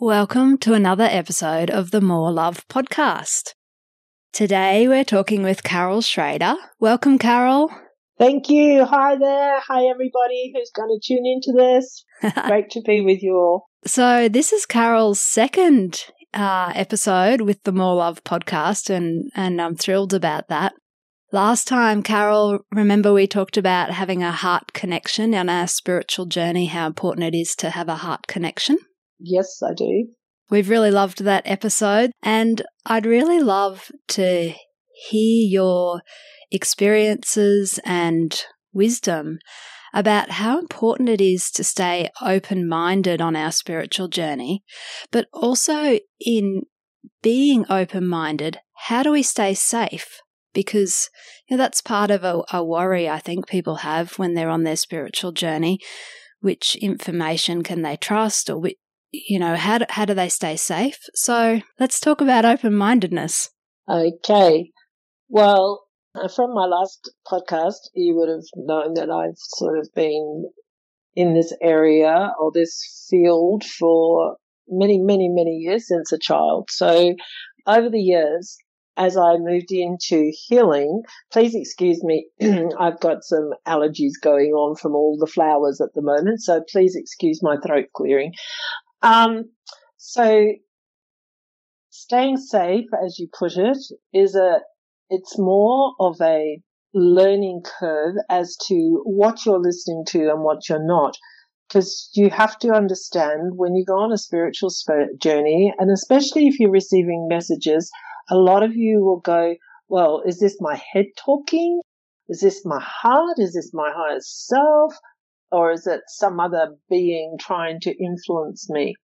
Welcome to another episode of the More Love podcast. Today we're talking with Carol Schrader. Welcome, Carol. Thank you. Hi there. Hi, everybody who's going to tune into this. Great to be with you all. So, this is Carol's second uh, episode with the More Love podcast, and, and I'm thrilled about that. Last time, Carol, remember we talked about having a heart connection on our spiritual journey, how important it is to have a heart connection. Yes, I do. We've really loved that episode, and I'd really love to hear your experiences and wisdom about how important it is to stay open minded on our spiritual journey, but also in being open minded, how do we stay safe? Because you know, that's part of a, a worry I think people have when they're on their spiritual journey. Which information can they trust, or which, you know, how do, how do they stay safe? So let's talk about open mindedness. Okay. Well, from my last podcast, you would have known that I've sort of been in this area or this field for many, many, many years since a child. So over the years, as I moved into healing, please excuse me, I've got some allergies going on from all the flowers at the moment, so please excuse my throat clearing. Um, so staying safe, as you put it, is a, it's more of a learning curve as to what you're listening to and what you're not. Because you have to understand when you go on a spiritual journey, and especially if you're receiving messages, a lot of you will go, well, is this my head talking? Is this my heart? Is this my higher self? Or is it some other being trying to influence me?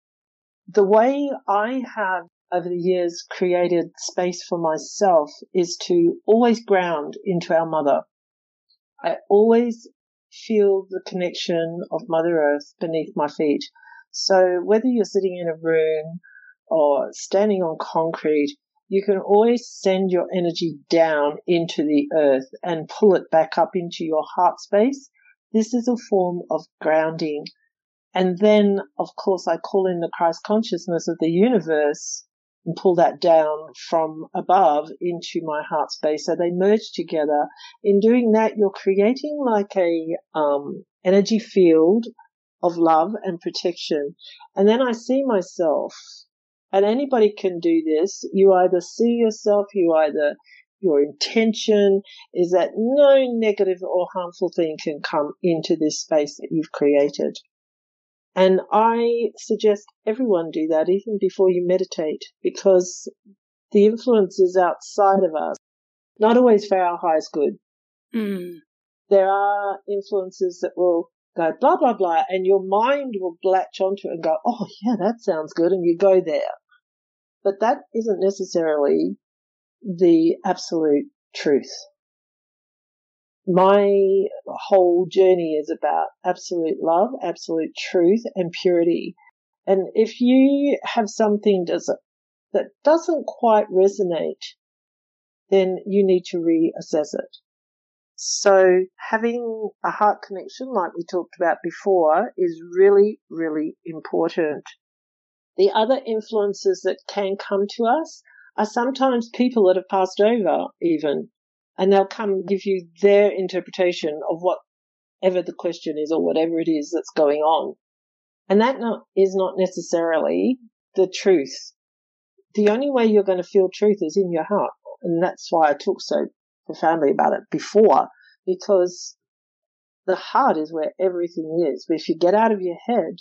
The way I have over the years created space for myself is to always ground into our mother. I always feel the connection of Mother Earth beneath my feet. So whether you're sitting in a room or standing on concrete, you can always send your energy down into the earth and pull it back up into your heart space. This is a form of grounding. And then, of course, I call in the Christ consciousness of the universe and pull that down from above into my heart space. So they merge together. In doing that, you're creating like a um, energy field of love and protection. And then I see myself, and anybody can do this. You either see yourself, you either your intention is that no negative or harmful thing can come into this space that you've created. And I suggest everyone do that even before you meditate because the influence is outside of us, not always for our highest good. Mm. There are influences that will go blah, blah, blah, and your mind will latch onto it and go, oh, yeah, that sounds good, and you go there. But that isn't necessarily the absolute truth my whole journey is about absolute love, absolute truth, and purity. And if you have something that doesn't quite resonate, then you need to reassess it. So having a heart connection, like we talked about before, is really, really important. The other influences that can come to us are sometimes people that have passed over even and they'll come give you their interpretation of whatever the question is or whatever it is that's going on. And that not, is not necessarily the truth. The only way you're going to feel truth is in your heart. And that's why I talk so profoundly about it before, because the heart is where everything is. But if you get out of your head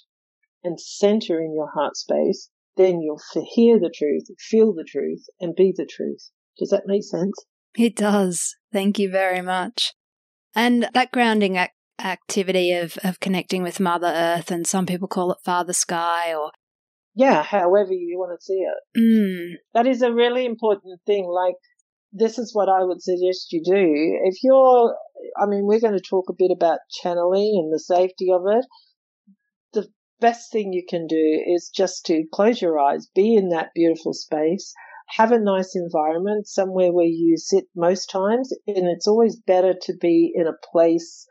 and center in your heart space, then you'll hear the truth, feel the truth, and be the truth. Does that make sense? It does. Thank you very much. And that grounding ac- activity of, of connecting with Mother Earth, and some people call it Father Sky or. Yeah, however you want to see it. Mm. That is a really important thing. Like, this is what I would suggest you do. If you're, I mean, we're going to talk a bit about channeling and the safety of it. Best thing you can do is just to close your eyes, be in that beautiful space, have a nice environment, somewhere where you sit most times. And it's always better to be in a place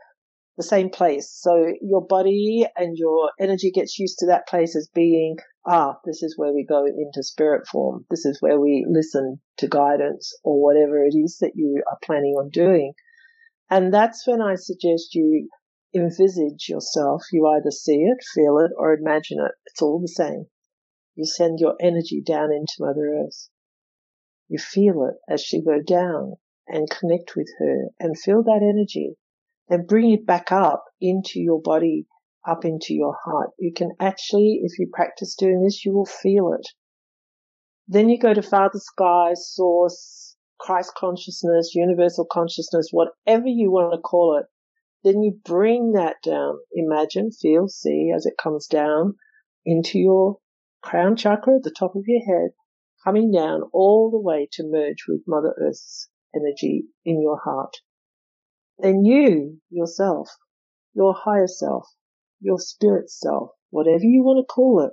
the same place. So your body and your energy gets used to that place as being, ah, this is where we go into spirit form. This is where we listen to guidance or whatever it is that you are planning on doing. And that's when I suggest you envisage yourself. You either see it, feel it, or imagine it. It's all the same. You send your energy down into Mother Earth. You feel it as she go down and connect with her and feel that energy and bring it back up into your body, up into your heart. You can actually, if you practice doing this, you will feel it. Then you go to Father Sky, Source, Christ consciousness, universal consciousness, whatever you want to call it. Then you bring that down. Imagine, feel, see as it comes down into your crown chakra at the top of your head, coming down all the way to merge with Mother Earth's energy in your heart then you, yourself, your higher self, your spirit self, whatever you want to call it,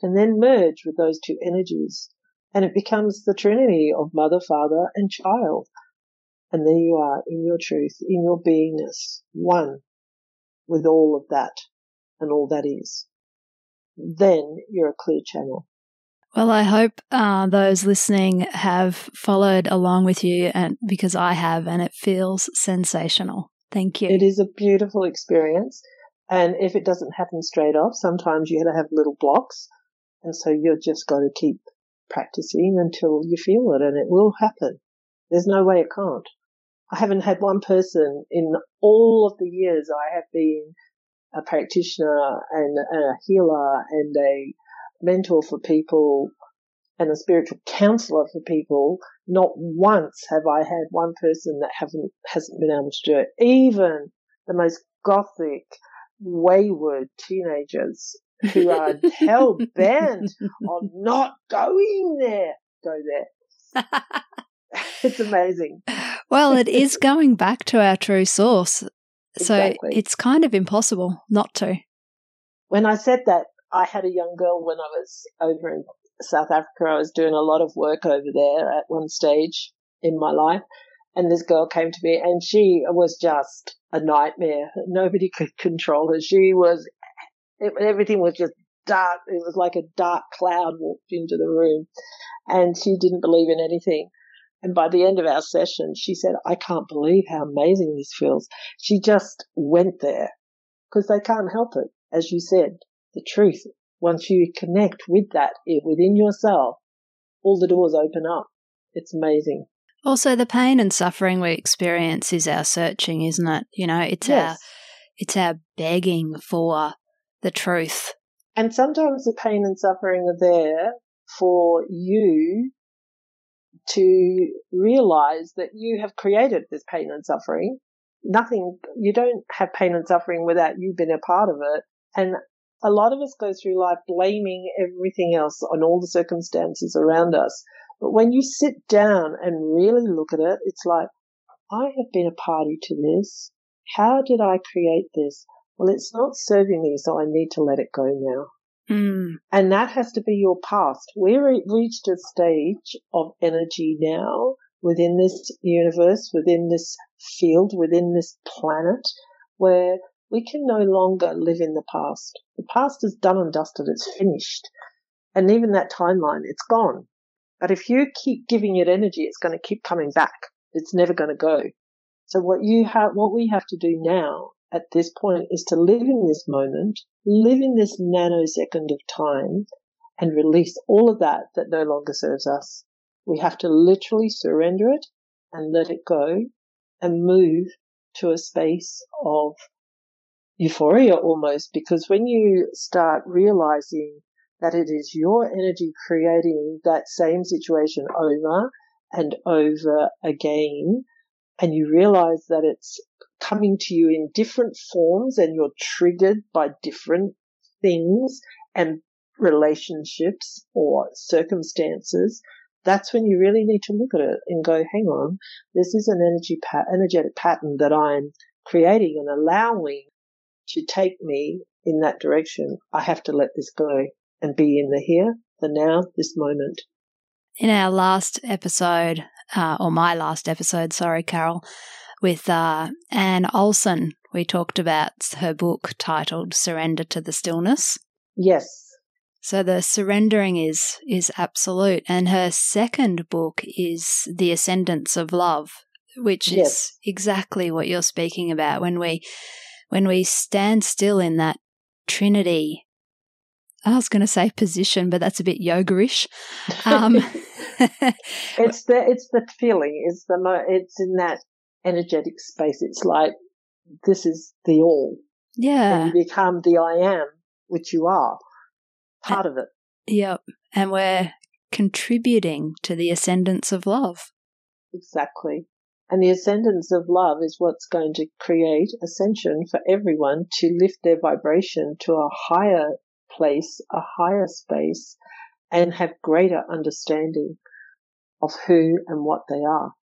can then merge with those two energies. And it becomes the trinity of mother, father, and child. And there you are in your truth, in your beingness, one with all of that and all that is. Then you're a clear channel. Well, I hope uh, those listening have followed along with you, and because I have, and it feels sensational. Thank you. It is a beautiful experience, and if it doesn't happen straight off, sometimes you have to have little blocks, and so you've just got to keep practicing until you feel it, and it will happen. There's no way it can't. I haven't had one person in all of the years I have been a practitioner and a healer and a mentor for people and a spiritual counselor for people, not once have I had one person that haven't hasn't been able to do it. Even the most gothic, wayward teenagers who are hell bent on not going there, go there. it's amazing. Well, it is going back to our true source. So exactly. it's kind of impossible not to. When I said that, I had a young girl when I was over in South Africa. I was doing a lot of work over there at one stage in my life. And this girl came to me and she was just a nightmare. Nobody could control her. She was, it, everything was just dark. It was like a dark cloud walked into the room and she didn't believe in anything. And by the end of our session, she said, I can't believe how amazing this feels. She just went there because they can't help it. As you said, the truth. Once you connect with that within yourself, all the doors open up. It's amazing. Also, the pain and suffering we experience is our searching, isn't it? You know, it's yes. our it's our begging for the truth. And sometimes the pain and suffering are there for you to realize that you have created this pain and suffering. Nothing, you don't have pain and suffering without you being a part of it. And a lot of us go through life blaming everything else on all the circumstances around us. But when you sit down and really look at it, it's like, I have been a party to this. How did I create this? Well, it's not serving me, so I need to let it go now. Mm. And that has to be your past. We're reached a stage of energy now within this universe, within this field, within this planet, where we can no longer live in the past. The past is done and dusted. It's finished. And even that timeline, it's gone. But if you keep giving it energy, it's going to keep coming back. It's never going to go. So what you have, what we have to do now at this point is to live in this moment, live in this nanosecond of time and release all of that that no longer serves us. We have to literally surrender it and let it go and move to a space of euphoria almost because when you start realizing that it is your energy creating that same situation over and over again, and you realize that it's coming to you in different forms and you're triggered by different things and relationships or circumstances, that's when you really need to look at it and go, hang on, this is an energy pa- energetic pattern that I'm creating and allowing to take me in that direction, I have to let this go and be in the here, the now, this moment. In our last episode, uh, or my last episode, sorry, Carol, with uh, Anne Olson, we talked about her book titled Surrender to the Stillness. Yes. So the surrendering is is absolute and her second book is The Ascendance of Love, which Yes. is exactly what you're speaking about when we when we stand still in that trinity I was going to say position, but that's a bit yoga-ish. Um, it's the it's the feeling. It's the mo- it's in that energetic space. It's like this is the all, yeah. and you become the I am, which you are, part of it. Yep. And we're contributing to the ascendance of love. Exactly. And the ascendance of love is what's going to create ascension for everyone to lift their vibration to a higher place, a higher space, and have greater understanding of who and what they are.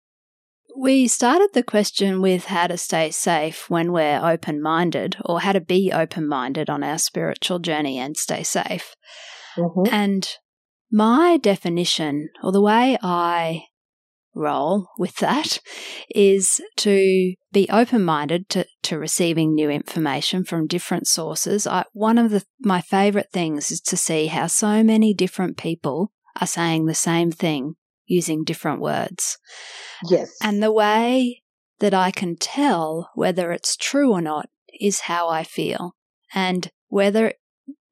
We started the question with how to stay safe when we're open minded, or how to be open minded on our spiritual journey and stay safe. Mhm. And my definition, or the way I roll with that, is to be open minded to, to receiving new information from different sources. I, one of the, my favorite things is to see how so many different people are saying the same thing using different words. Yes. And the way that I can tell whether it's true or not is how I feel. And whether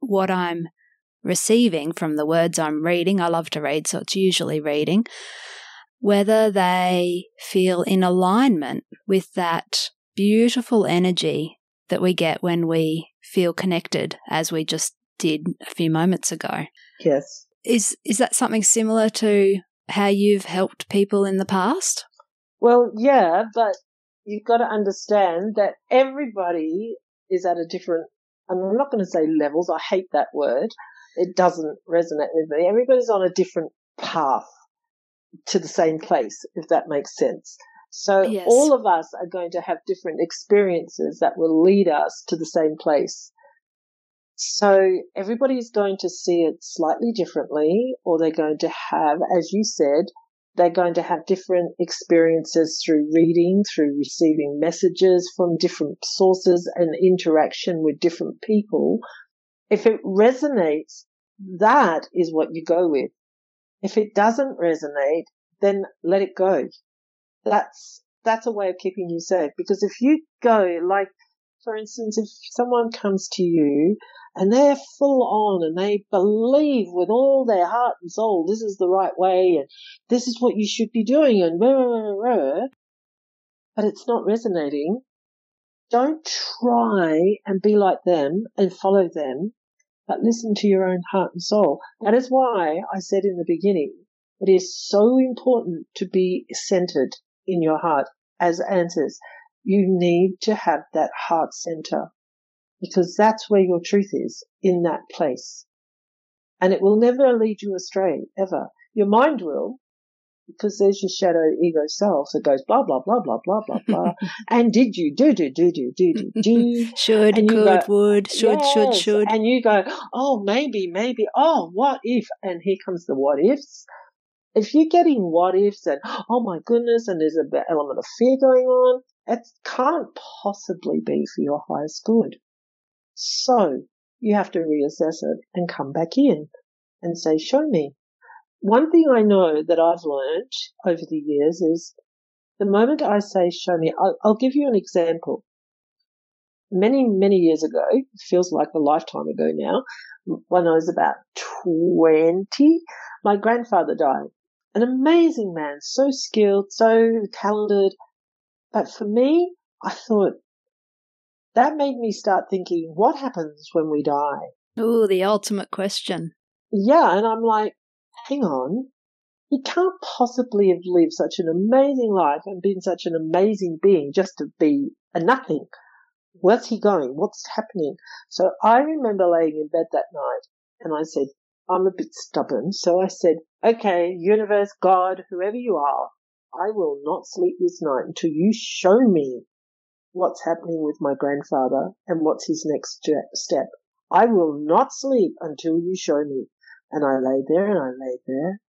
what I'm receiving from the words I'm reading, I love to read, so it's usually reading, whether they feel in alignment with that beautiful energy that we get when we feel connected, as we just did a few moments ago. yes. Is is that something similar to how you've helped people in the past? Well, yeah, but you've got to understand that everybody is at a different, and I'm not going to say levels, I hate that word. It doesn't resonate with me. Everybody's on a different path to the same place, if that makes sense. So Yes. all of us are going to have different experiences that will lead us to the same place. So everybody's going to see it slightly differently, or they're going to have, as you said, they're going to have different experiences through reading, through receiving messages from different sources and interaction with different people. If it resonates, that is what you go with. If it doesn't resonate, then let it go. That's, that's a way of keeping you safe because if you go like, for instance, if someone comes to you and they're full on and they believe with all their heart and soul this is the right way and this is what you should be doing and rah, rah, rah, but it's not resonating, don't try and be like them and follow them, but listen to your own heart and soul. That is why I said in the beginning, it is so important to be centered in your heart as answers. You need to have that heart center because that's where your truth is in that place. And it will never lead you astray, ever. Your mind will, because there's your shadow ego self that goes blah, blah, blah, blah, blah, blah, blah. and did you do, do, do, do, do, do, do. Should, And you could, go, would, should, should, Yes. should. And you go, oh, maybe, maybe, oh, what if? And here comes the what ifs. If you're getting what ifs and, oh my goodness, and there's a bit element of fear going on, it can't possibly be for your highest good. So you have to reassess it and come back in and say, show me. One thing I know that I've learned over the years is the moment I say, show me, I'll, I'll give you an example many, many years ago, feels like a lifetime ago now, when I was about 20, my grandfather died. An amazing man, so skilled, so talented. But for me, I thought that made me start thinking, what happens when we die? Oh, the ultimate question. Yeah, and I'm like, hang on. He can't possibly have lived such an amazing life and been such an amazing being just to be a nothing. Where's he going? What's happening? So I remember laying in bed that night and I said, I'm a bit stubborn. So I said, okay, universe, God, whoever you are, I will not sleep this night until you show me what's happening with my grandfather and what's his next step. I will not sleep until you show me. And I lay there and I lay there.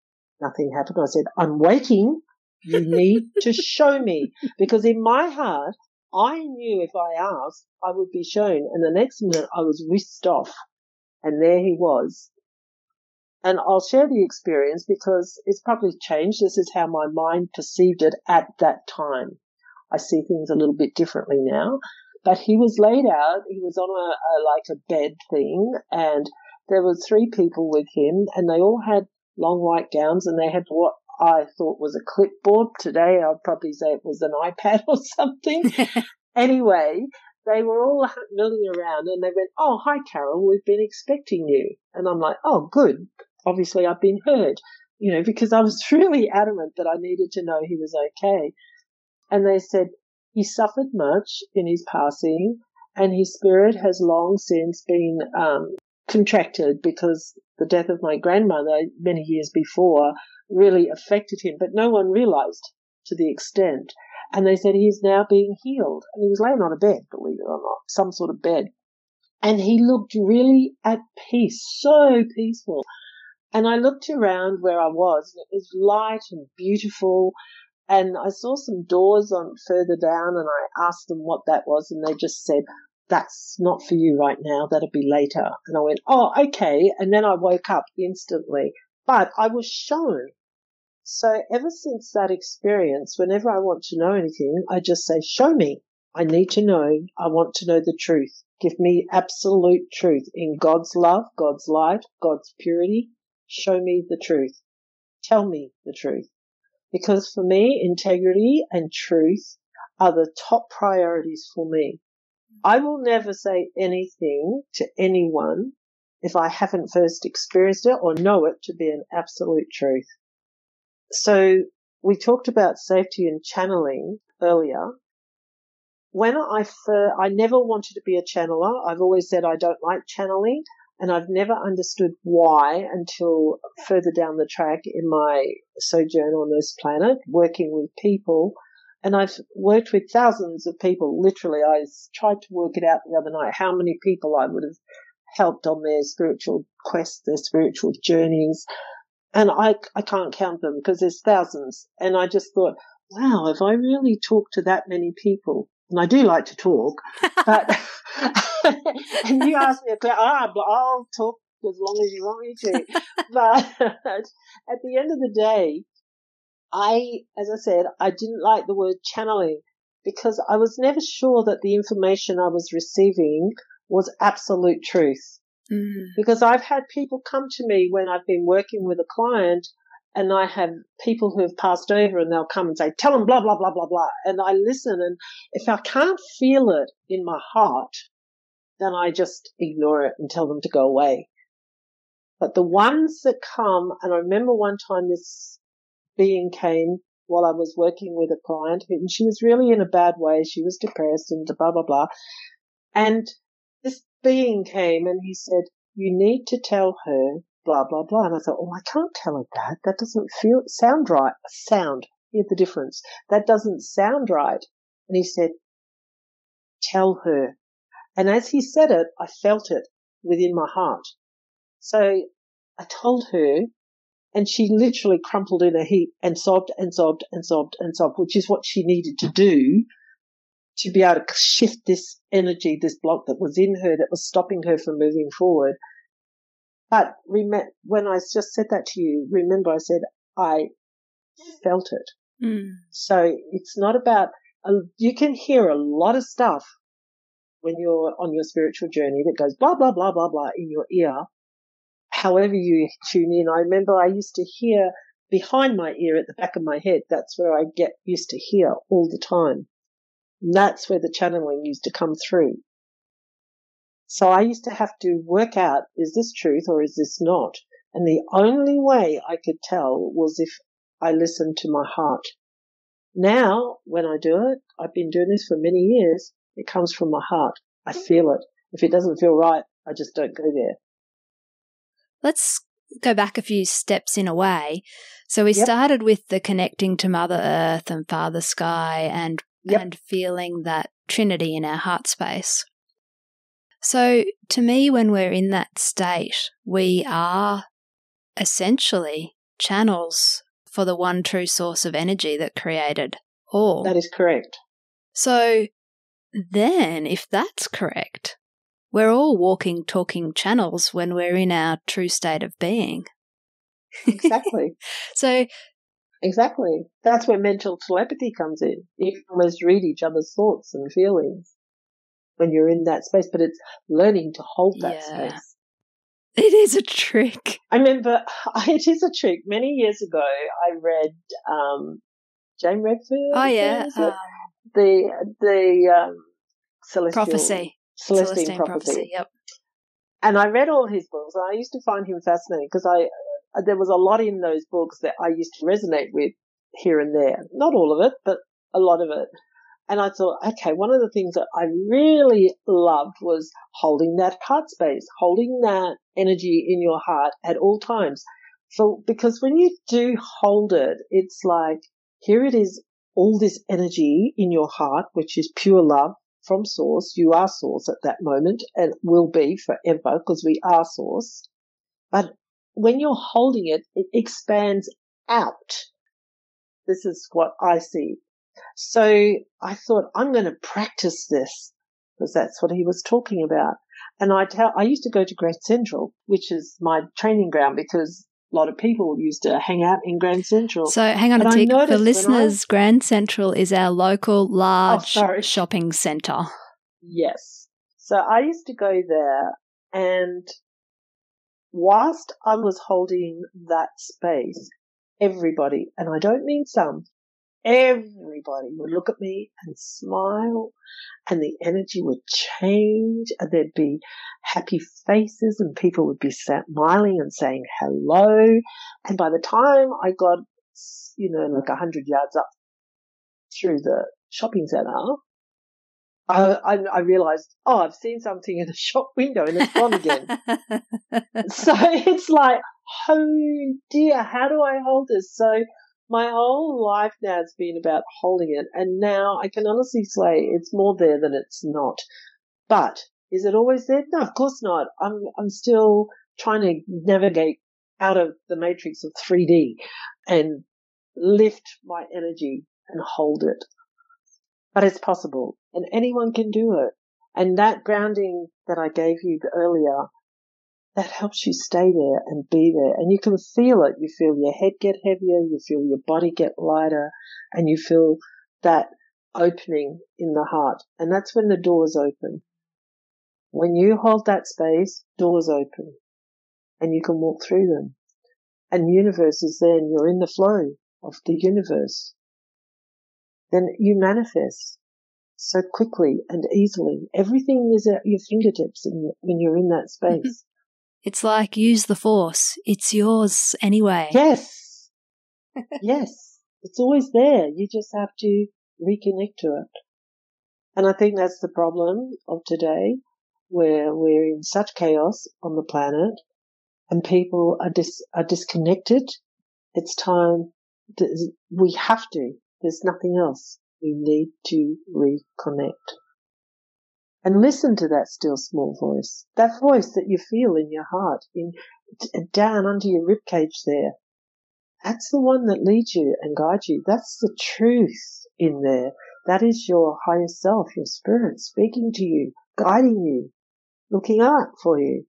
Nothing happened. I said, I'm waiting. You need to show me. Because in my heart, I knew if I asked, I would be shown. And the next minute I was whisked off and there he was. And I'll share the experience because it's probably changed. This is how my mind perceived it at that time. I see things a little bit differently now. But he was laid out. He was on a, a like a bed thing, and there were three people with him, and they all had long white gowns, and they had what I thought was a clipboard. Today, I'd probably say it was an iPad or something. anyway, they were all milling around and they went, Oh, hi, Carol, we've been expecting you. And I'm like, Oh, good. Obviously, I've been hurt, you know, because I was really adamant that I needed to know he was okay. And they said, He suffered much in his passing and his spirit has long since been um, contracted because the death of my grandmother many years before really affected him, but no one realized to the extent. And they said he is now being healed. And he was laying on a bed, believe it or not, some sort of bed. And he looked really at peace, so peaceful. And I looked around where I was, and it was light and beautiful. And I saw some doors on further down, and I asked them what that was, and they just said, that's not for you right now. That'll be later. And I went, oh, okay. And then I woke up instantly. But I was shown. So ever since that experience, whenever I want to know anything, I just say, show me. I need to know. I want to know the truth. Give me absolute truth in God's love, God's light, God's purity. Show me the truth. Tell me the truth. Because for me, integrity and truth are the top priorities for me. I will never say anything to anyone if I haven't first experienced it or know it to be an absolute truth. So we talked about safety and channeling earlier. When I fir- I never wanted to be a channeler. I've always said I don't like channeling and I've never understood why until further down the track in my sojourn on this planet, working with people and I've worked with thousands of people. Literally, I tried to work it out the other night how many people I would have helped on their spiritual quest, their spiritual journeys. And I, I can't count them because there's thousands. And I just thought, wow, if I really talked to that many people, and I do like to talk, but, and you asked me a question, ah, I'll talk as long as you want me to. but at the end of the day, I, as I said, I didn't like the word channeling because I was never sure that the information I was receiving was absolute truth. Mm. Because I've had people come to me when I've been working with a client and I have people who have passed over and they'll come and say, tell them blah, blah, blah, blah, blah. And I listen and if I can't feel it in my heart, then I just ignore it and tell them to go away. But the ones that come, and I remember one time this being came while I was working with a client and she was really in a bad way. She was depressed and blah, blah, blah. And this being came and he said, you need to tell her blah, blah, blah. And I thought, oh, I can't tell her that. That doesn't feel, sound right. Sound. Hear the difference. That doesn't sound right. And he said, tell her. And as he said it, I felt it within my heart. So I told her and she literally crumpled in a heap and sobbed and sobbed and sobbed and sobbed, which is what she needed to do to be able to shift this energy, this block that was in her that was stopping her from moving forward. But rem- when I just said that to you, remember I said I felt it. Mm. So it's not about, you can hear a lot of stuff when you're on your spiritual journey that goes blah, blah, blah, blah, blah in your ear however you tune in. I remember I used to hear behind my ear at the back of my head. That's where I get used to hear all the time. And that's where the channeling used to come through. So I used to have to work out, is this truth or is this not? And the only way I could tell was if I listened to my heart. Now, when I do it, I've been doing this for many years, it comes from my heart. I feel it. If it doesn't feel right, I just don't go there. Let's go back a few steps in a way. So we yep. started with the connecting to Mother Earth and Father Sky and yep. and feeling that trinity in our heart space. So to me when we're in that state, we are essentially channels for the one true source of energy that created all. That is correct. So then, if that's correct, we're all walking, talking channels when we're in our true state of being. Exactly. so, exactly. That's where mental telepathy comes in. You can almost read each other's thoughts and feelings when you're in that space, but it's learning to hold that Yeah. space. it is a trick. I remember it is a trick. Many years ago, I read um, James Redfield. Oh, yeah. Um, the the um, celestial prophecy. Celestine, Celestine prophecy. prophecy. Yep. And I read all his books, and I used to find him fascinating because I uh, there was a lot in those books that I used to resonate with here and there. Not all of it, but a lot of it. And I thought, okay, one of the things that I really loved was holding that heart space, holding that energy in your heart at all times. So, because when you do hold it, it's like, here it is, all this energy in your heart, which is pure love from source. You are source at that moment and will be forever because we are source. But when you're holding it, it expands out. This is what I see. So I thought, I'm going to practice this because that's what he was talking about. And I tell, I used to go to Grand Central, which is my training ground because a lot of people used to hang out in Grand Central. So hang on But a tick. For when I- listeners, Grand Central is our local oh, large sorry. shopping centre. Yes. So I used to go there and whilst I was holding that space, everybody, and I don't mean some, everybody would look at me and smile and the energy would change and there'd be happy faces and people would be smiling and saying hello. And by the time I got, you know, like a hundred yards up through the shopping centre, I, I, I realized, oh, I've seen something in the shop window and it's gone again. so it's like, oh dear, how do I hold this? So my whole life now has been about holding it. And now I can honestly say it's more there than it's not. But is it always there? No, of course not. I'm, I'm still trying to navigate out of the matrix of 3D and lift my energy and hold it. But it's possible and anyone can do it. And that grounding that I gave you earlier, that helps you stay there and be there. And you can feel it. You feel your head get heavier. You feel your body get lighter and you feel that opening in the heart. And that's when the doors open. When you hold that space, doors open and you can walk through them. And universe is there and you're in the flow of the universe. Then you manifest so quickly and easily. Everything is at your fingertips when you're in that space. It's like use the force. It's yours anyway. Yes. yes. It's always there. You just have to reconnect to it. And I think that's the problem of today where we're in such chaos on the planet and people are dis- are disconnected. It's time to, we have to. There's nothing else. We need to reconnect. And listen to that still small voice. That voice that you feel in your heart, in down under your rib cage there. That's the one that leads you and guides you. That's the truth in there. That is your higher self, your spirit speaking to you, guiding you, looking out for you.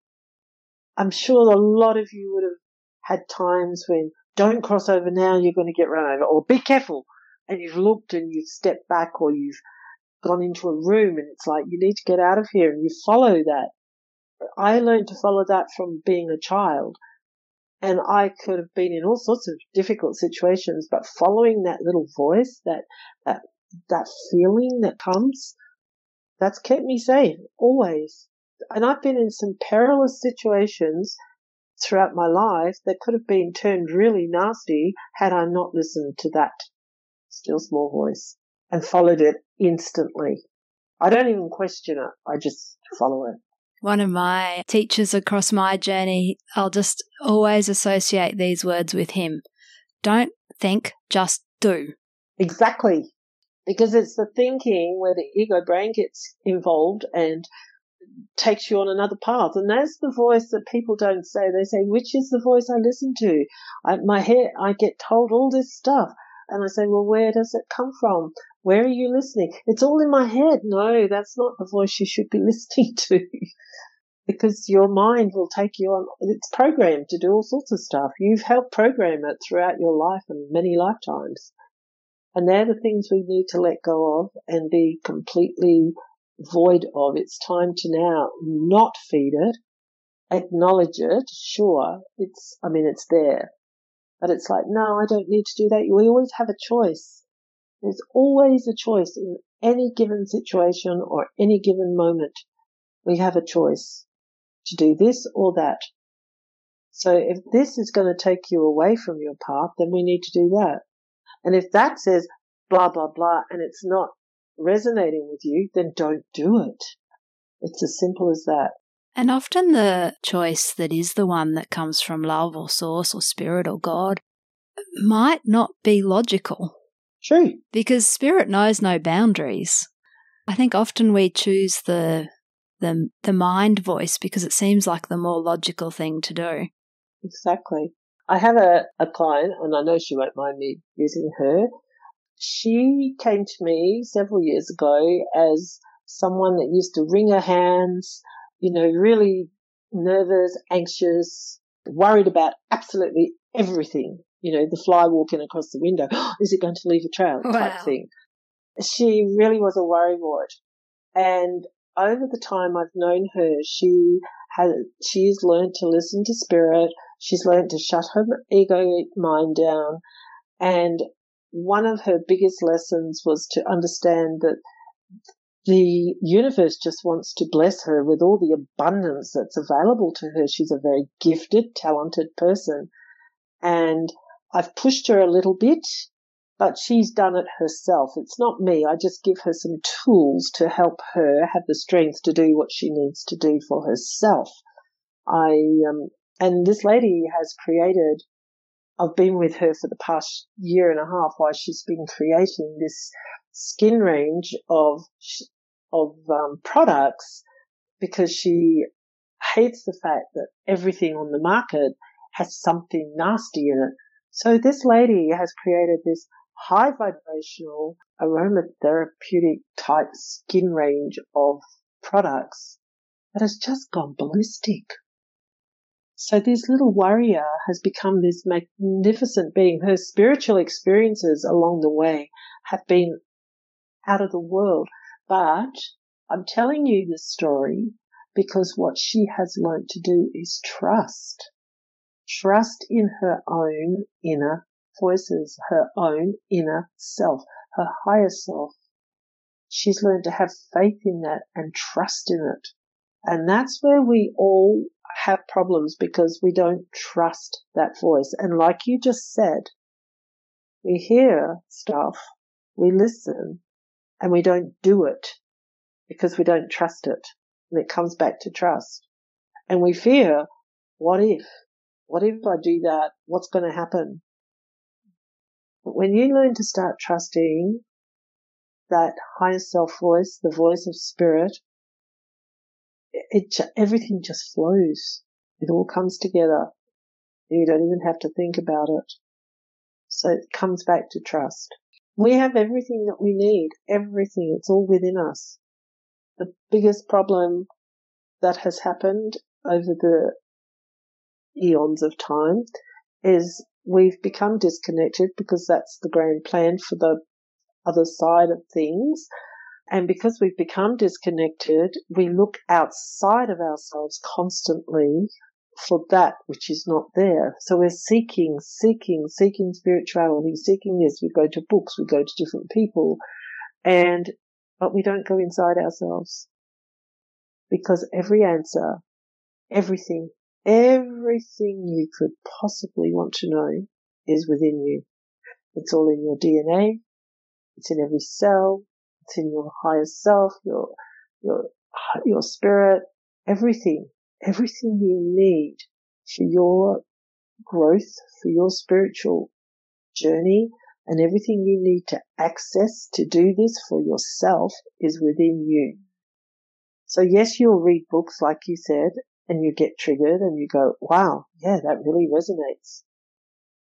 I'm sure a lot of you would have had times when don't cross over now, you're going to get run over, or be careful. And you've looked and you've stepped back or you've gone into a room and it's like, you need to get out of here and you follow that. I learned to follow that from being a child. And I could have been in all sorts of difficult situations, but following that little voice, that, that, that feeling that comes, that's kept me safe always. And I've been in some perilous situations throughout my life that could have been turned really nasty had I not listened to that still small voice and followed it instantly. I don't even question it. I just follow it. One of my teachers across my journey, I'll just always associate these words with him. Don't think, just do. Exactly. Because it's the thinking where the ego brain gets involved and takes you on another path. And that's the voice that people don't say. They say, which is the voice I listen to? I, my head, I get told all this stuff. And I say, well, where does it come from? Where are you listening? It's all in my head. No, that's not the voice you should be listening to. because your mind will take you on, it's programmed to do all sorts of stuff. You've helped program it throughout your life and many lifetimes. And they're the things we need to let go of and be completely void of. It's time to now not feed it, acknowledge it. Sure, it's, I mean, it's there, but it's like, no, I don't need to do that. We always have a choice. There's always a choice in any given situation or any given moment. We have a choice to do this or that. So if this is going to take you away from your path, then we need to do that. And if that says blah, blah, blah, and it's not resonating with you, then don't do it. It's as simple as that. And often the choice that is the one that comes from love or source or spirit or God might not be logical. True. Because spirit knows no boundaries. I think often we choose the the the mind voice because it seems like the more logical thing to do. Exactly. I have a, a client, and I know she won't mind me using her. She came to me several years ago as someone that used to wring her hands, you know, really nervous, anxious, worried about absolutely everything. You know, the fly walking across the window. Is it going to leave a trail? Wow. Type thing. She really was a worrywart. And over the time I've known her, she has, she's learned to listen to spirit. She's learned to shut her ego mind down. And one of her biggest lessons was to understand that the universe just wants to bless her with all the abundance that's available to her. She's a very gifted, talented person. And I've pushed her a little bit but she's done it herself. It's not me. I just give her some tools to help her have the strength to do what she needs to do for herself. I, um, and this lady has created, I've been with her for the past year and a half while she's been creating this skin range of, of, um, products because she hates the fact that everything on the market has something nasty in it. So this lady has created this high vibrational aromatherapeutic type skin range of products that has just gone ballistic. So this little warrior has become this magnificent being. Her spiritual experiences along the way have been out of the world. But I'm telling you this story because what she has learned to do is trust. Trust in her own inner voices her own inner self, her higher self. She's learned to have faith in that and trust in it. And that's where we all have problems because we don't trust that voice. And like you just said, we hear stuff, we listen, and we don't do it because we don't trust it. And it comes back to trust. And we fear, what if? What if I do that? What's going to happen? But when you learn to start trusting that higher self voice, the voice of spirit, it, it everything just flows. It all comes together. You don't even have to think about it. So it comes back to trust. We have everything that we need. Everything. It's all within us. The biggest problem that has happened over the eons of time is we've become disconnected because that's the grand plan for the other side of things. And because we've become disconnected, we look outside of ourselves constantly for that which is not there. So we're seeking, seeking, seeking spirituality, seeking this. We go to books, we go to different people, and, but we don't go inside ourselves. Because every answer, everything Everything you could possibly want to know is within you. It's all in your DNA. It's in every cell. It's in your higher self, your, your, your spirit, everything, everything you need for your growth, for your spiritual journey, and everything you need to access to do this for yourself is within you. So yes, you'll read books, like you said, and you get triggered and you go, wow, yeah, that really resonates.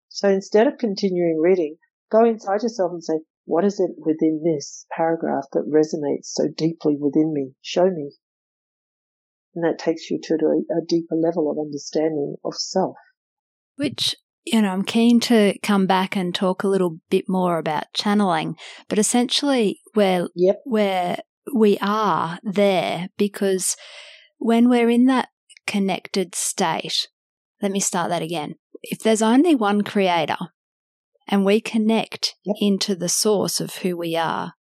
So instead of continuing reading, go inside yourself and say, What is it within this paragraph that resonates so deeply within me? Show me. And that takes you to a, a deeper level of understanding of self. Which you know, I'm keen to come back and talk a little bit more about channeling, but essentially where yep. where we are there because when we're in that connected state, let me start that again. If there's only one creator and we connect yep. into the source of who we are,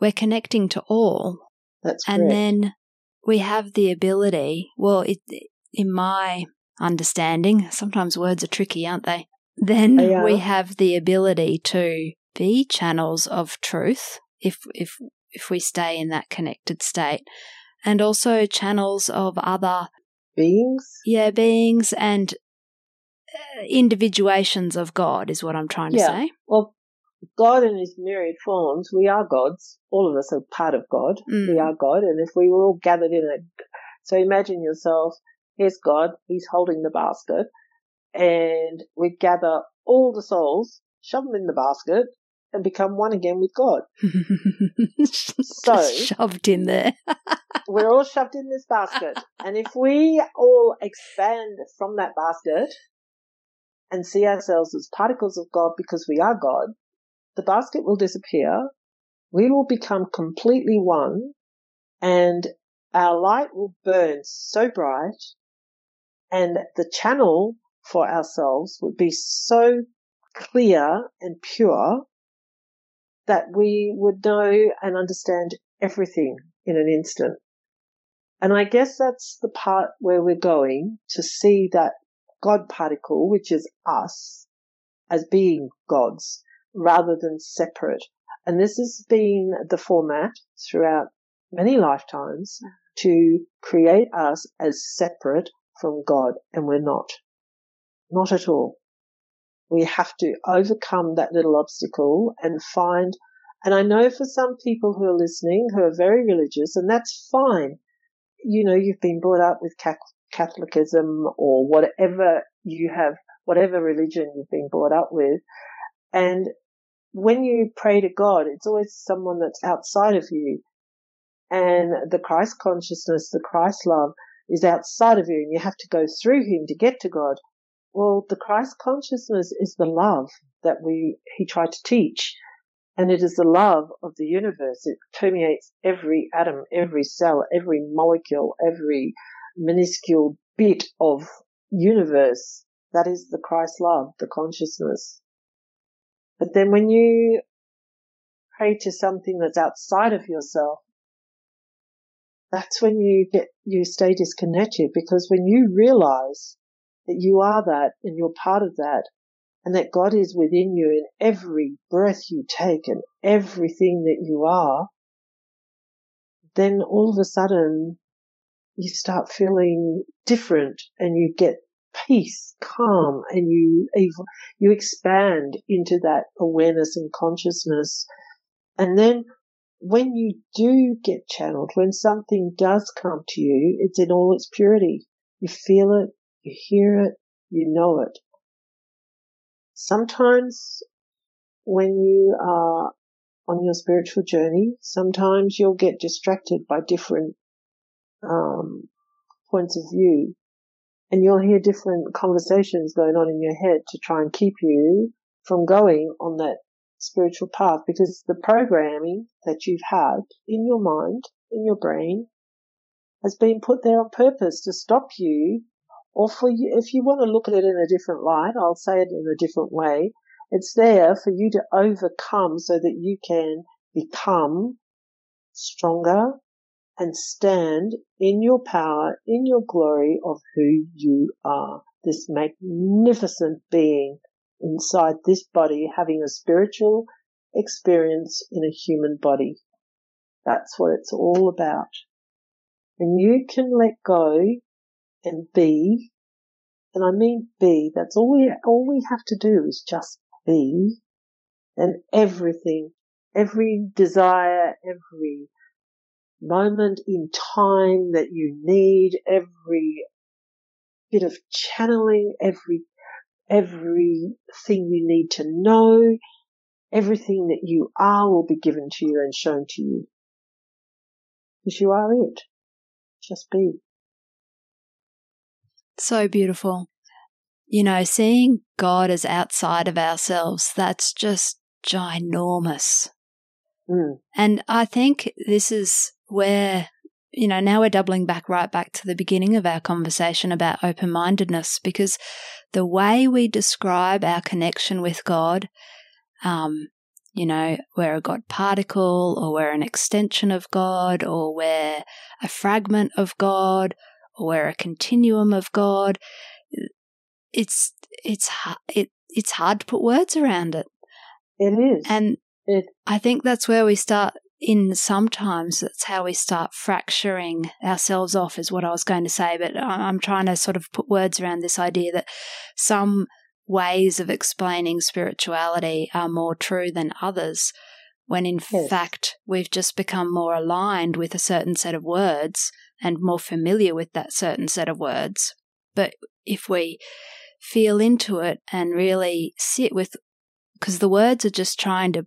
we're connecting to all. That's and correct. then we have the ability, well, it, in my understanding. Sometimes words are tricky, aren't they? Then they we have the ability to be channels of truth if if if we stay in that connected state and also channels of other beings yeah beings and uh, individuations of god is what i'm trying to yeah. say well god in his myriad forms we are gods all of us are part of god mm. we are god and if we were all gathered in a so imagine yourself Here's God. He's holding the basket. And we gather all the souls, shove them in the basket, and become one again with God. so shoved in there. we're all shoved in this basket. And if we all expand from that basket and see ourselves as particles of God because we are God, the basket will disappear. We will become completely one and our light will burn so bright and the channel for ourselves would be so clear and pure that we would know and understand everything in an instant. And I guess that's the part where we're going to see that God particle, which is us, as being gods rather than separate. And this has been the format throughout many lifetimes to create us as separate from God, and we're not. Not at all. We have to overcome that little obstacle and find, and I know for some people who are listening who are very religious, and that's fine. You know, you've been brought up with Catholicism or whatever you have, whatever religion you've been brought up with. And when you pray to God, it's always someone that's outside of you. And the Christ consciousness, the Christ love is outside of you and you have to go through him to get to God. Well, the Christ consciousness is the love that we, he tried to teach. And it is the love of the universe. It permeates every atom, every cell, every molecule, every minuscule bit of universe. That is the Christ love, the consciousness. But then when you pray to something that's outside of yourself, that's when you get, you stay disconnected because when you realize that you are that and you're part of that and that God is within you in every breath you take and everything that you are, then all of a sudden you start feeling different and you get peace, calm, and you you expand into that awareness and consciousness. And then when you do get channeled, when something does come to you, it's in all its purity. You feel it, you hear it, you know it. Sometimes when you are on your spiritual journey, sometimes you'll get distracted by different um, points of view and you'll hear different conversations going on in your head to try and keep you from going on that spiritual path because the programming that you've had in your mind, in your brain, has been put there on purpose to stop you or for you, if you want to look at it in a different light, I'll say it in a different way. It's there for you to overcome so that you can become stronger and stand in your power, in your glory of who you are. This magnificent being inside this body having a spiritual experience in a human body. That's what it's all about. And you can let go and be, and I mean be, that's all we, all we have to do is just be, and everything, every desire, every moment in time that you need, every bit of channeling, every everything you need to know, everything that you are will be given to you and shown to you. Because you are it. Just be. So beautiful. You know, seeing God as outside of ourselves, that's just ginormous. Mm. And I think this is where, you know, now we're doubling back right back to the beginning of our conversation about open mindedness because the way we describe our connection with God, um, you know, we're a God particle or we're an extension of God or we're a fragment of God or a continuum of God. It's, it's, it, it's hard to put words around it. It is. And it, I think that's where we start in sometimes that's how we start fracturing ourselves off is what I was going to say but I'm trying to sort of put words around this idea that some ways of explaining spirituality are more true than others when in Yes. fact we've just become more aligned with a certain set of words and more familiar with that certain set of words but if we feel into it and really sit with because the words are just trying to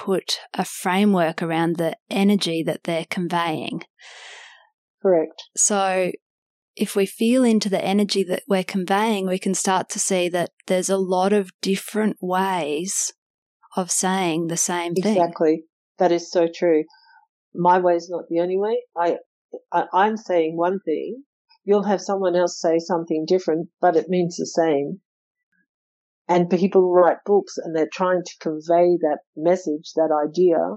put a framework around the energy that they're conveying. correct. So if we feel into the energy that we're conveying, we can start to see that there's a lot of different ways of saying the same thing. Exactly. That is so true. My way is not the only way. I, I, I'm saying one thing. You'll have someone else say something different, but it means the same. And people write books and they're trying to convey that message, that idea,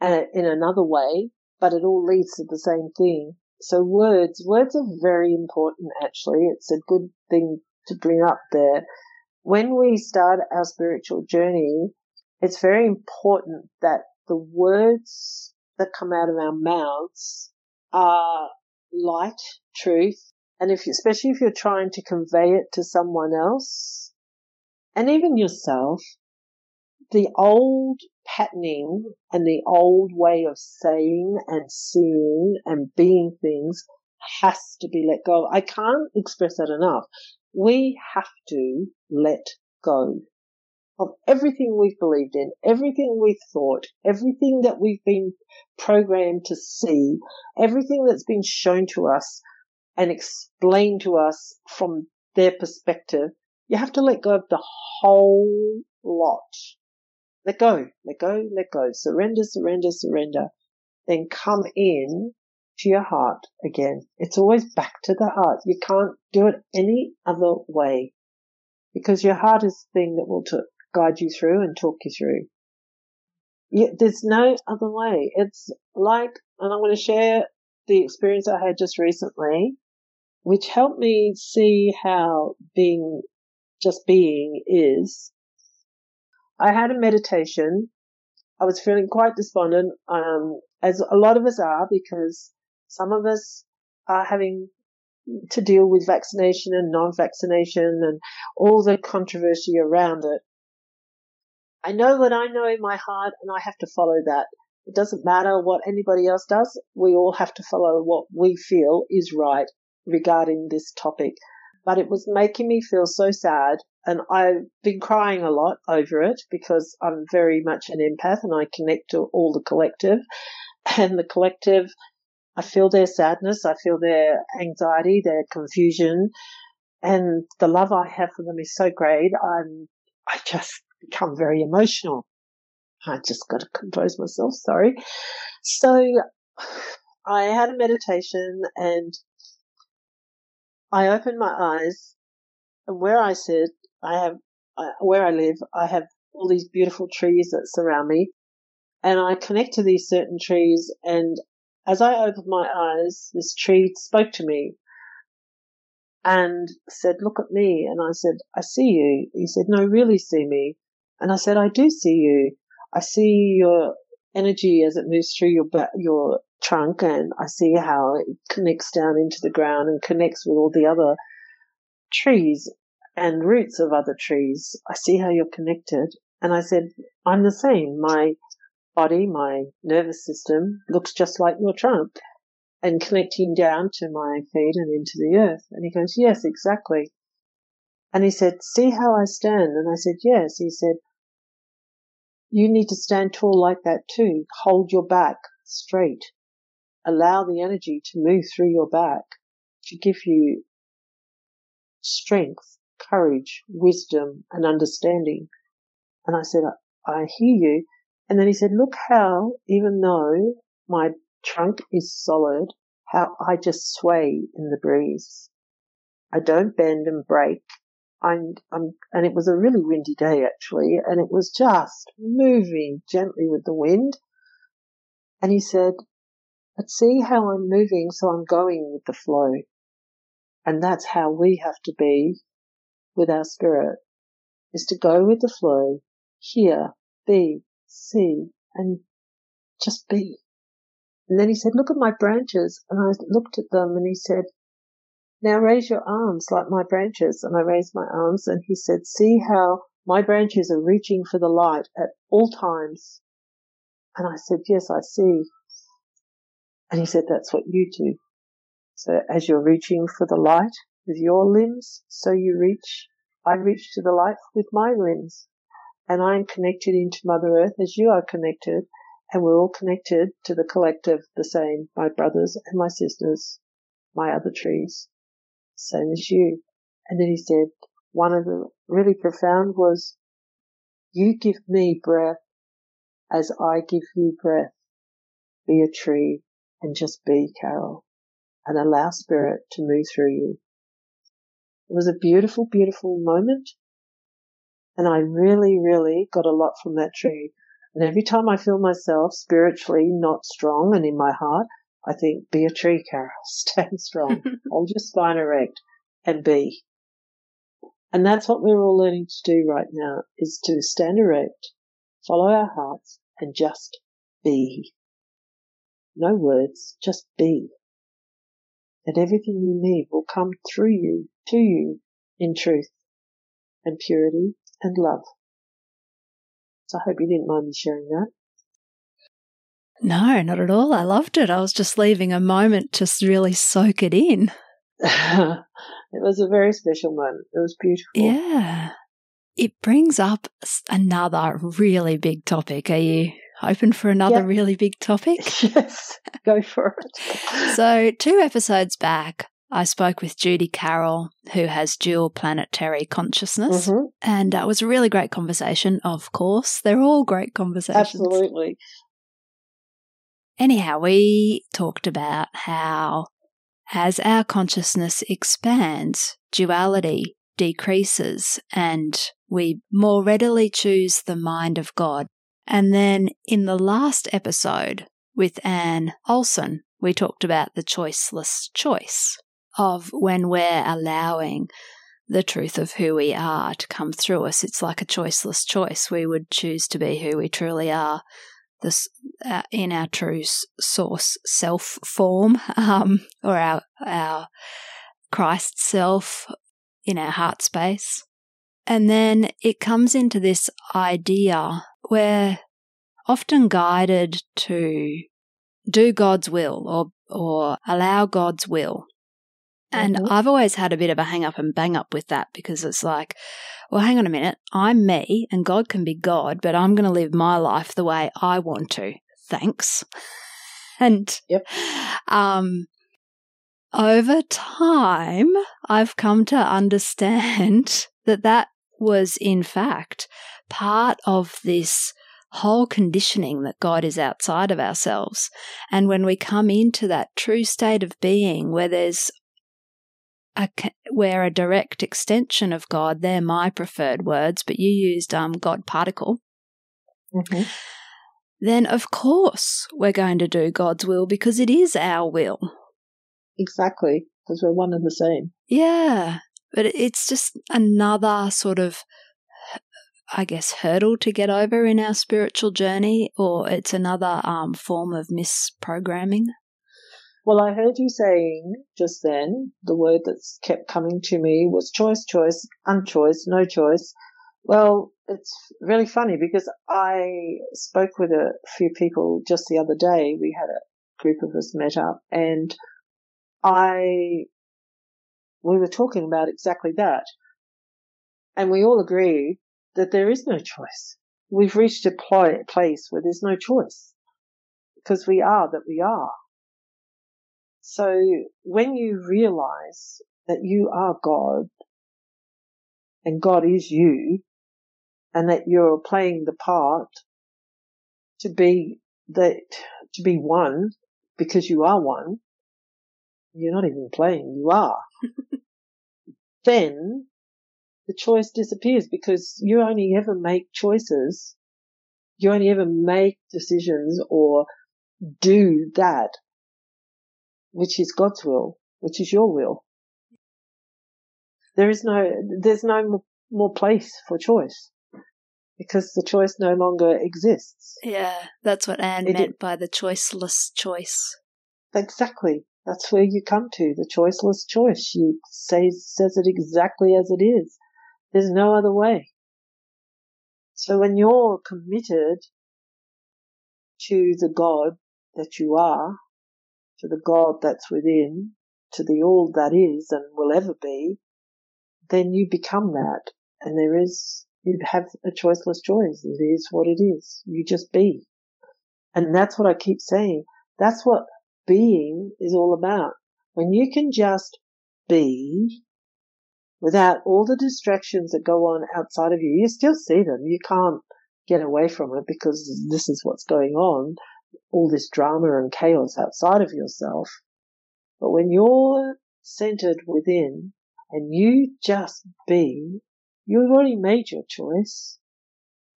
and in another way, but it all leads to the same thing. So words, words are very important actually. It's a good thing to bring up there. When we start our spiritual journey, it's very important that the words that come out of our mouths are light, truth, and if you, especially if you're trying to convey it to someone else, and even yourself, the old patterning and the old way of saying and seeing and being things has to be let go. I can't express that enough. We have to let go of everything we've believed in, everything we've thought, everything that we've been programmed to see, everything that's been shown to us and explained to us from their perspective. You have to let go of the whole lot. Let go, let go, let go. Surrender, surrender, surrender. Then come in to your heart again. It's always back to the heart. You can't do it any other way because your heart is the thing that will t- guide you through and talk you through. You, there's no other way. It's like, and I'm going to share the experience I had just recently, which helped me see how being, just being is. I had a meditation. I was feeling quite despondent, um, as a lot of us are, because some of us are having to deal with vaccination and non-vaccination and all the controversy around it. I know what I know in my heart and I have to follow that. It doesn't matter what anybody else does. We all have to follow what we feel is right regarding this topic. But it was making me feel so sad and I've been crying a lot over it because I'm very much an empath and I connect to all the collective and the collective I feel their sadness, I feel their anxiety, their confusion, and the love I have for them is so great. I'm, I just become very emotional. I just got to compose myself. Sorry. So I had a meditation and I opened my eyes and where I sit, I have, where I live, I have all these beautiful trees that surround me and I connect to these certain trees and as I opened my eyes, this tree spoke to me and said, look at me. And I said, I see you. He said, no, really see me. And I said, I do see you. I see your energy as it moves through your your trunk and I see how it connects down into the ground and connects with all the other trees and roots of other trees. I see how you're connected. And I said, I'm the same. My body, my nervous system looks just like your trunk and connecting down to my feet and into the earth. And he goes, yes, exactly. And he said, see how I stand? And I said, yes. He said, you need to stand tall like that too. Hold your back straight. Allow the energy to move through your back to give you strength, courage, wisdom, and understanding. And I said, I hear you. And then he said, look how, even though my trunk is solid, how I just sway in the breeze. I don't bend and break. I'm, um, I'm, and it was a really windy day actually, and it was just moving gently with the wind. And he said, but see how I'm moving, so I'm going with the flow. And that's how we have to be with our spirit, is to go with the flow, hear, be, see, and just be. And then he said, look at my branches. And I looked at them and he said, now raise your arms like my branches. And I raised my arms and he said, see how my branches are reaching for the light at all times. And I said, yes, I see. And he said, that's what you do. So as you're reaching for the light with your limbs, so you reach, I reach to the light with my limbs. And I am connected into Mother Earth as you are connected. And we're all connected to the collective the same, my brothers and my sisters, my other trees same as you. And then he said, one of the really profound was, you give me breath as I give you breath. Be a tree and just be, Carol, and allow spirit to move through you. It was a beautiful, beautiful moment. And I really, really got a lot from that tree. And every time I feel myself spiritually not strong and in my heart, I think, be a tree, Carol. Stand strong. Hold your spine erect and be. And that's what we're all learning to do right now is to stand erect, follow our hearts and just be. No words, just be. And everything you need will come through you, to you, in truth and purity and love. So I hope you didn't mind me sharing that. No, not at all. I loved it. I was just leaving a moment to really soak it in. it was a very special moment. It was beautiful. Yeah. It brings up another really big topic. Are you open for another yep. really big topic? Yes, go for it. so, two episodes back, I spoke with Judy Carroll, who has dual planetary consciousness. Mm-hmm. And it was a really great conversation, of course. They're all great conversations. Absolutely. Anyhow, we talked about how as our consciousness expands, duality decreases and we more readily choose the mind of God. And then in the last episode with Anne Olson, we talked about the choiceless choice of when we're allowing the truth of who we are to come through us. It's like a choiceless choice. We would choose to be who we truly are this uh, in our true source self form, um, or our our Christ self in our heart space, and then it comes into this idea where often guided to do God's will or or allow God's will. And mm-hmm. I've always had a bit of a hang up and bang up with that because it's like, well, hang on a minute. I'm me and God can be God, but I'm going to live my life the way I want to. Thanks. And yep. um, over time, I've come to understand that that was, in fact, part of this whole conditioning that God is outside of ourselves. And when we come into that true state of being where there's a, we're a direct extension of God. They're my preferred words, but you used um, God particle. Mm-hmm. Then, of course, we're going to do God's will because it is our will. Exactly, because we're one and the same. Yeah, but it's just another sort of, I guess, hurdle to get over in our spiritual journey, or it's another um, form of misprogramming. Well, I heard you saying just then, the word that's kept coming to me was choice, choice, unchoice, no choice. Well, it's really funny because I spoke with a few people just the other day. We had a group of us met up and I, we were talking about exactly that. And we all agreed that there is no choice. we've reached a pl- place where there's no choice because we are that we are. So when you realize that you are God and God is you and that you're playing the part to be that, to be one because you are one, you're not even playing, you are. then the choice disappears because you only ever make choices. You only ever make decisions or do that which is God's will, which is your will. There is no, there's no more place for choice because the choice no longer exists. Yeah, that's what Anne it, meant by the choiceless choice. Exactly. That's where you come to, the choiceless choice. She says, says it exactly as it is. There's no other way. So when you're committed to the God that you are, to the God that's within, to the all that is and will ever be, then you become that. And there is, you have a choiceless choice. It is what it is. You just be. And that's what I keep saying. That's what being is all about. When you can just be without all the distractions that go on outside of you, you still see them. You can't get away from it because this is what's going on all this drama and chaos outside of yourself. But when you're centered within and you just be, you've already made your choice.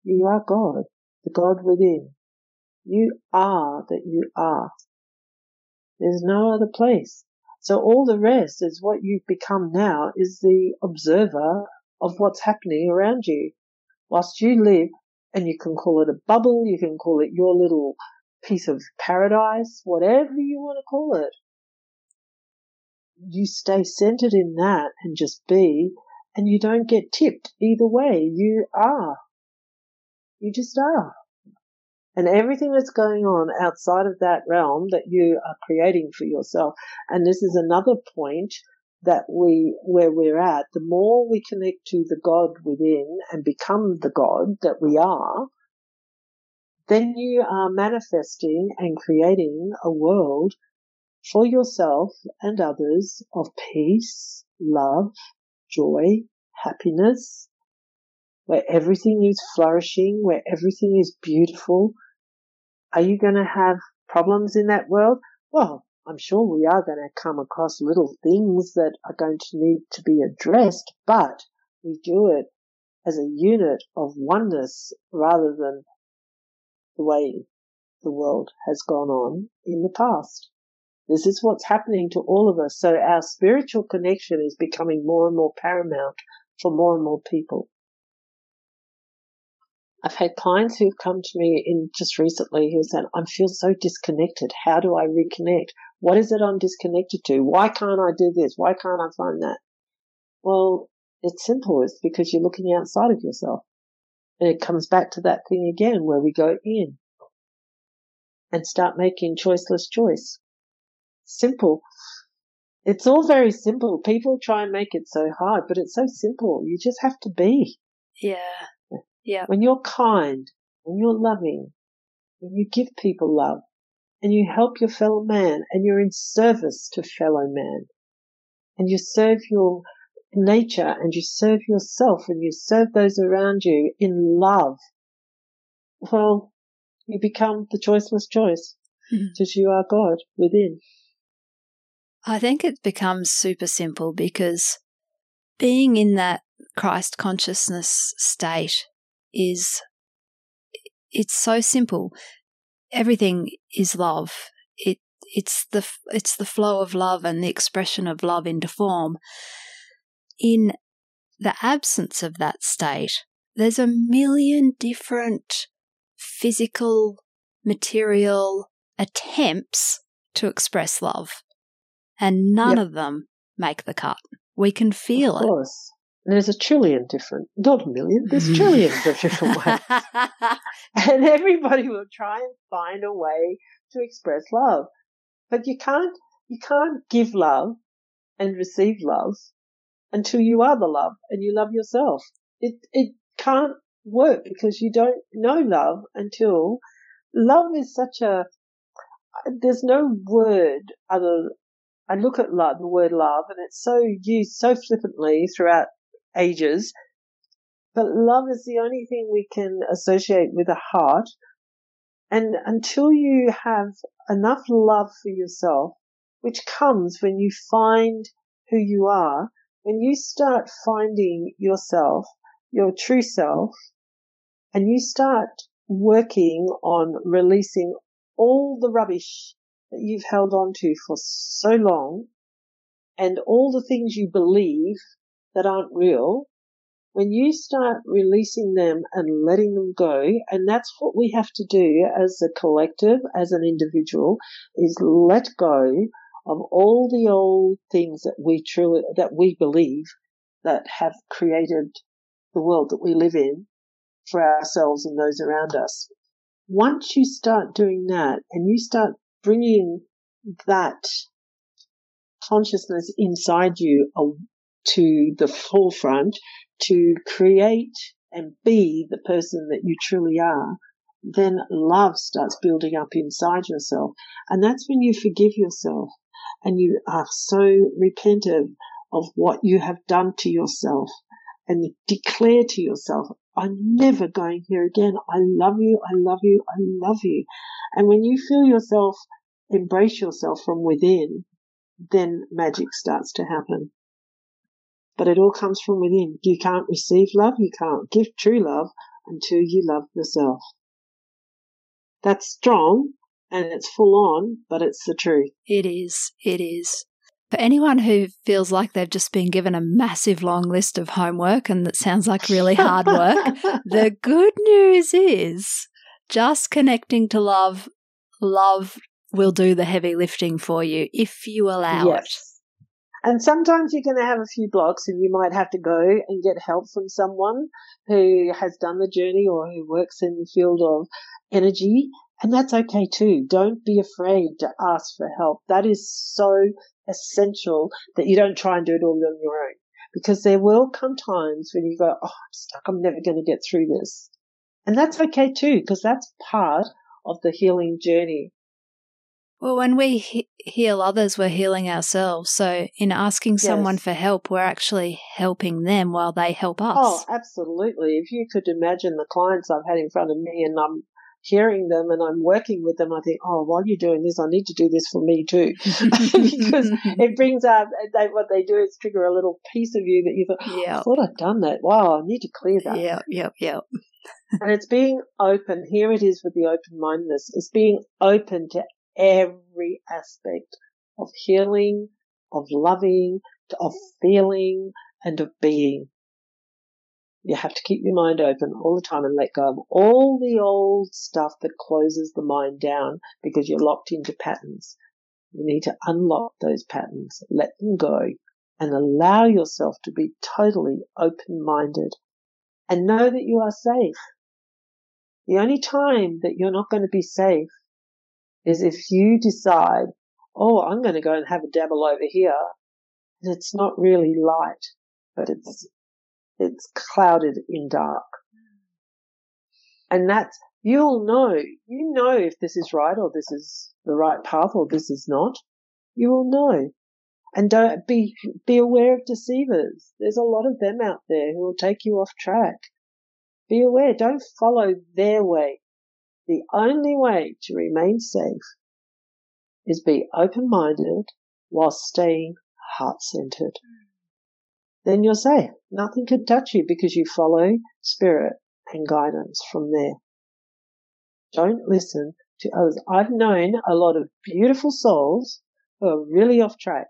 You are God, the God within. You are that you are. There's no other place. So all the rest is what you've become now is the observer of what's happening around you. Whilst you live, and you can call it a bubble, you can call it your little piece of paradise, whatever you want to call it. You stay centered in that and just be, and you don't get tipped either way. You are. You just are. And everything that's going on outside of that realm that you are creating for yourself. And this is another point that we, where we're at, the more we connect to the God within and become the God that we are, then you are manifesting and creating a world for yourself and others of peace, love, joy, happiness, where everything is flourishing, where everything is beautiful. Are you going to have problems in that world? Well, I'm sure we are going to come across little things that are going to need to be addressed, but we do it as a unit of oneness rather than the way the world has gone on in the past. This is what's happening to all of us. So our spiritual connection is becoming more and more paramount for more and more people. I've had clients who've come to me in just recently who said, I feel so disconnected. How do I reconnect? What is it I'm disconnected to? Why can't I do this? Why can't I find that? Well, it's simple. It's because you're looking outside of yourself. And it comes back to that thing again where we go in and start making choiceless choice. Simple. It's all very simple. People try and make it so hard, but it's so simple. You just have to be. Yeah. Yeah. When you're kind, when you're loving, when you give people love, and you help your fellow man, and you're in service to fellow man, and you serve your nature and you serve yourself and you serve those around you in love, well, you become the choiceless choice mm-hmm. because you are God within. I think it becomes super simple because being in that Christ consciousness state is it's so simple. Everything is love. It it's the it's the flow of love and the expression of love into form in the absence of that state, there's a million different physical, material attempts to express love, and none yep. of them make the cut. We can feel of course. it. There's a trillion different, not a million, there's trillions of different ways. and everybody will try and find a way to express love. But you can't, you can't give love and receive love until you are the love and you love yourself. It, it can't work because you don't know love until love is such a, there's no word other, I look at love, the word love, and it's so used so flippantly throughout ages. But love is the only thing we can associate with a heart. And until you have enough love for yourself, which comes when you find who you are, when you start finding yourself, your true self, and you start working on releasing all the rubbish that you've held on to for so long and all the things you believe that aren't real, when you start releasing them and letting them go, and that's what we have to do as a collective, as an individual, is let go of all the old things that we truly, that we believe that have created the world that we live in for ourselves and those around us. Once you start doing that and you start bringing that consciousness inside you to the forefront to create and be the person that you truly are, then love starts building up inside yourself. And that's when you forgive yourself and you are so repentive of what you have done to yourself and declare to yourself, I'm never going here again. I love you. I love you. I love you. And when you feel yourself embrace yourself from within, then magic starts to happen. But it all comes from within. You can't receive love. You can't give true love until you love yourself. That's strong and it's full on, but it's the truth. It is. It is. For anyone who feels like they've just been given a massive long list of homework and that sounds like really hard work, the good news is just connecting to love, love will do the heavy lifting for you if you allow yes. it. And sometimes you're going to have a few blocks and you might have to go and get help from someone who has done the journey or who works in the field of energy and that's okay too. Don't be afraid to ask for help. That is so essential that you don't try and do it all on your own. Because there will come times when you go, oh, I'm stuck. I'm never going to get through this. And that's okay too, because that's part of the healing journey. Well, when we he- heal others, we're healing ourselves. So, in asking yes. someone for help, we're actually helping them while they help us. Oh, absolutely. If you could imagine the clients I've had in front of me and I'm hearing them and I'm working with them, I think, oh, while you're doing this, I need to do this for me too. because it brings up, they, what they do is trigger a little piece of you that you thought, yeah. I thought I'd done that. Wow, I need to clear that. Yeah, yeah, yeah. and it's being open. Here it is with the open mindedness. It's being open to every aspect of healing, of loving, of feeling, and of being. You have to keep your mind open all the time and let go of all the old stuff that closes the mind down because you're locked into patterns. You need to unlock those patterns, let them go, and allow yourself to be totally open minded and know that you are safe. The only time that you're not going to be safe is if you decide, oh, I'm going to go and have a dabble over here, and it's not really light, but it's it's clouded in dark. And that's, you'll know, you know if this is right or this is the right path or this is not. You will know. And don't be, be aware of deceivers. There's a lot of them out there who will take you off track. Be aware. Don't follow their way. The only way to remain safe is be open-minded while staying heart-centered then you're safe. Nothing can touch you because you follow spirit and guidance from there. Don't listen to others. I've known a lot of beautiful souls who are really off track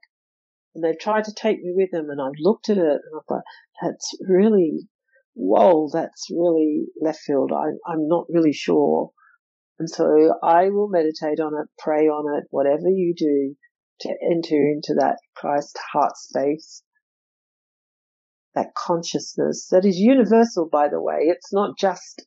and they've tried to take me with them and I've looked at it and I've thought, that's really, whoa, that's really left field. I, I'm not really sure. And so I will meditate on it, pray on it, whatever you do to enter into that Christ heart space that consciousness that is universal, by the way. It's not just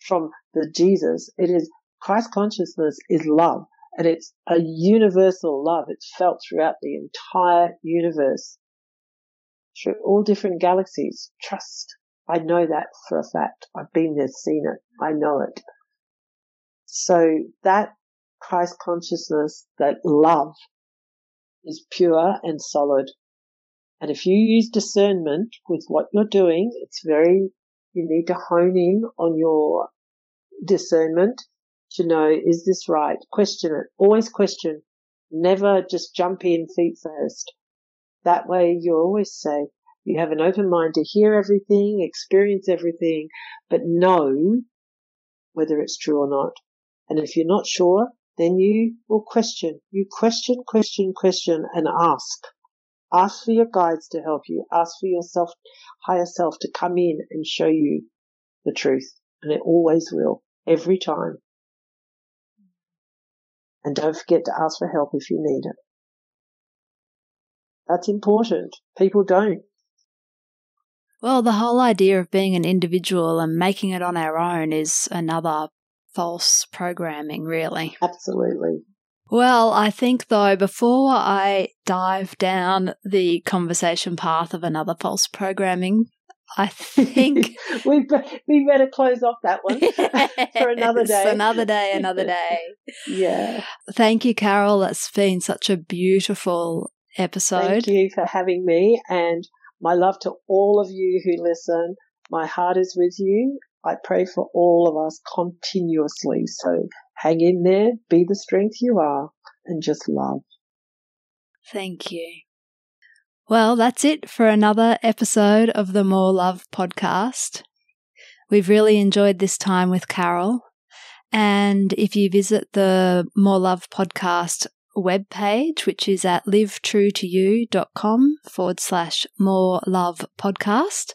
from the Jesus. It is Christ consciousness is love and it's a universal love. It's felt throughout the entire universe, through all different galaxies. Trust I know that for a fact. I've been there, seen it. I know it. So that Christ consciousness, that love is pure and solid. And if you use discernment with what you're doing, it's very, you need to hone in on your discernment to know, is this right? Question it. Always question. Never just jump in feet first. That way you're always safe. You have an open mind to hear everything, experience everything, but know whether it's true or not. And if you're not sure, then you will question. You question, question, question, and ask. Ask for your guides to help you. Ask for yourself, higher self to come in and show you the truth. And it always will, every time. And don't forget to ask for help if you need it. That's important. People don't. Well, the whole idea of being an individual and making it on our own is another false programming, really. Absolutely. Well, I think though, before I dive down the conversation path of another false programming, I think we we better close off that one for another day. Another day, another day. yeah. Thank you, Carol. That's been such a beautiful episode. Thank you for having me and my love to all of you who listen. My heart is with you. I pray for all of us continuously. So hang in there, be the strength you are, and just love. Thank you. Well, that's it for another episode of the More Love podcast. We've really enjoyed this time with Carol. And if you visit the More Love podcast webpage, which is at livetruetoyou.com forward slash more love podcast.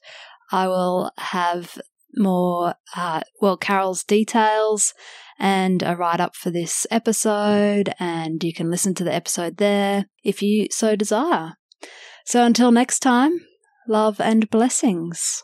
I will have more, uh, well, Carol's details and a write up for this episode, and you can listen to the episode there if you so desire. So until next time, love and blessings.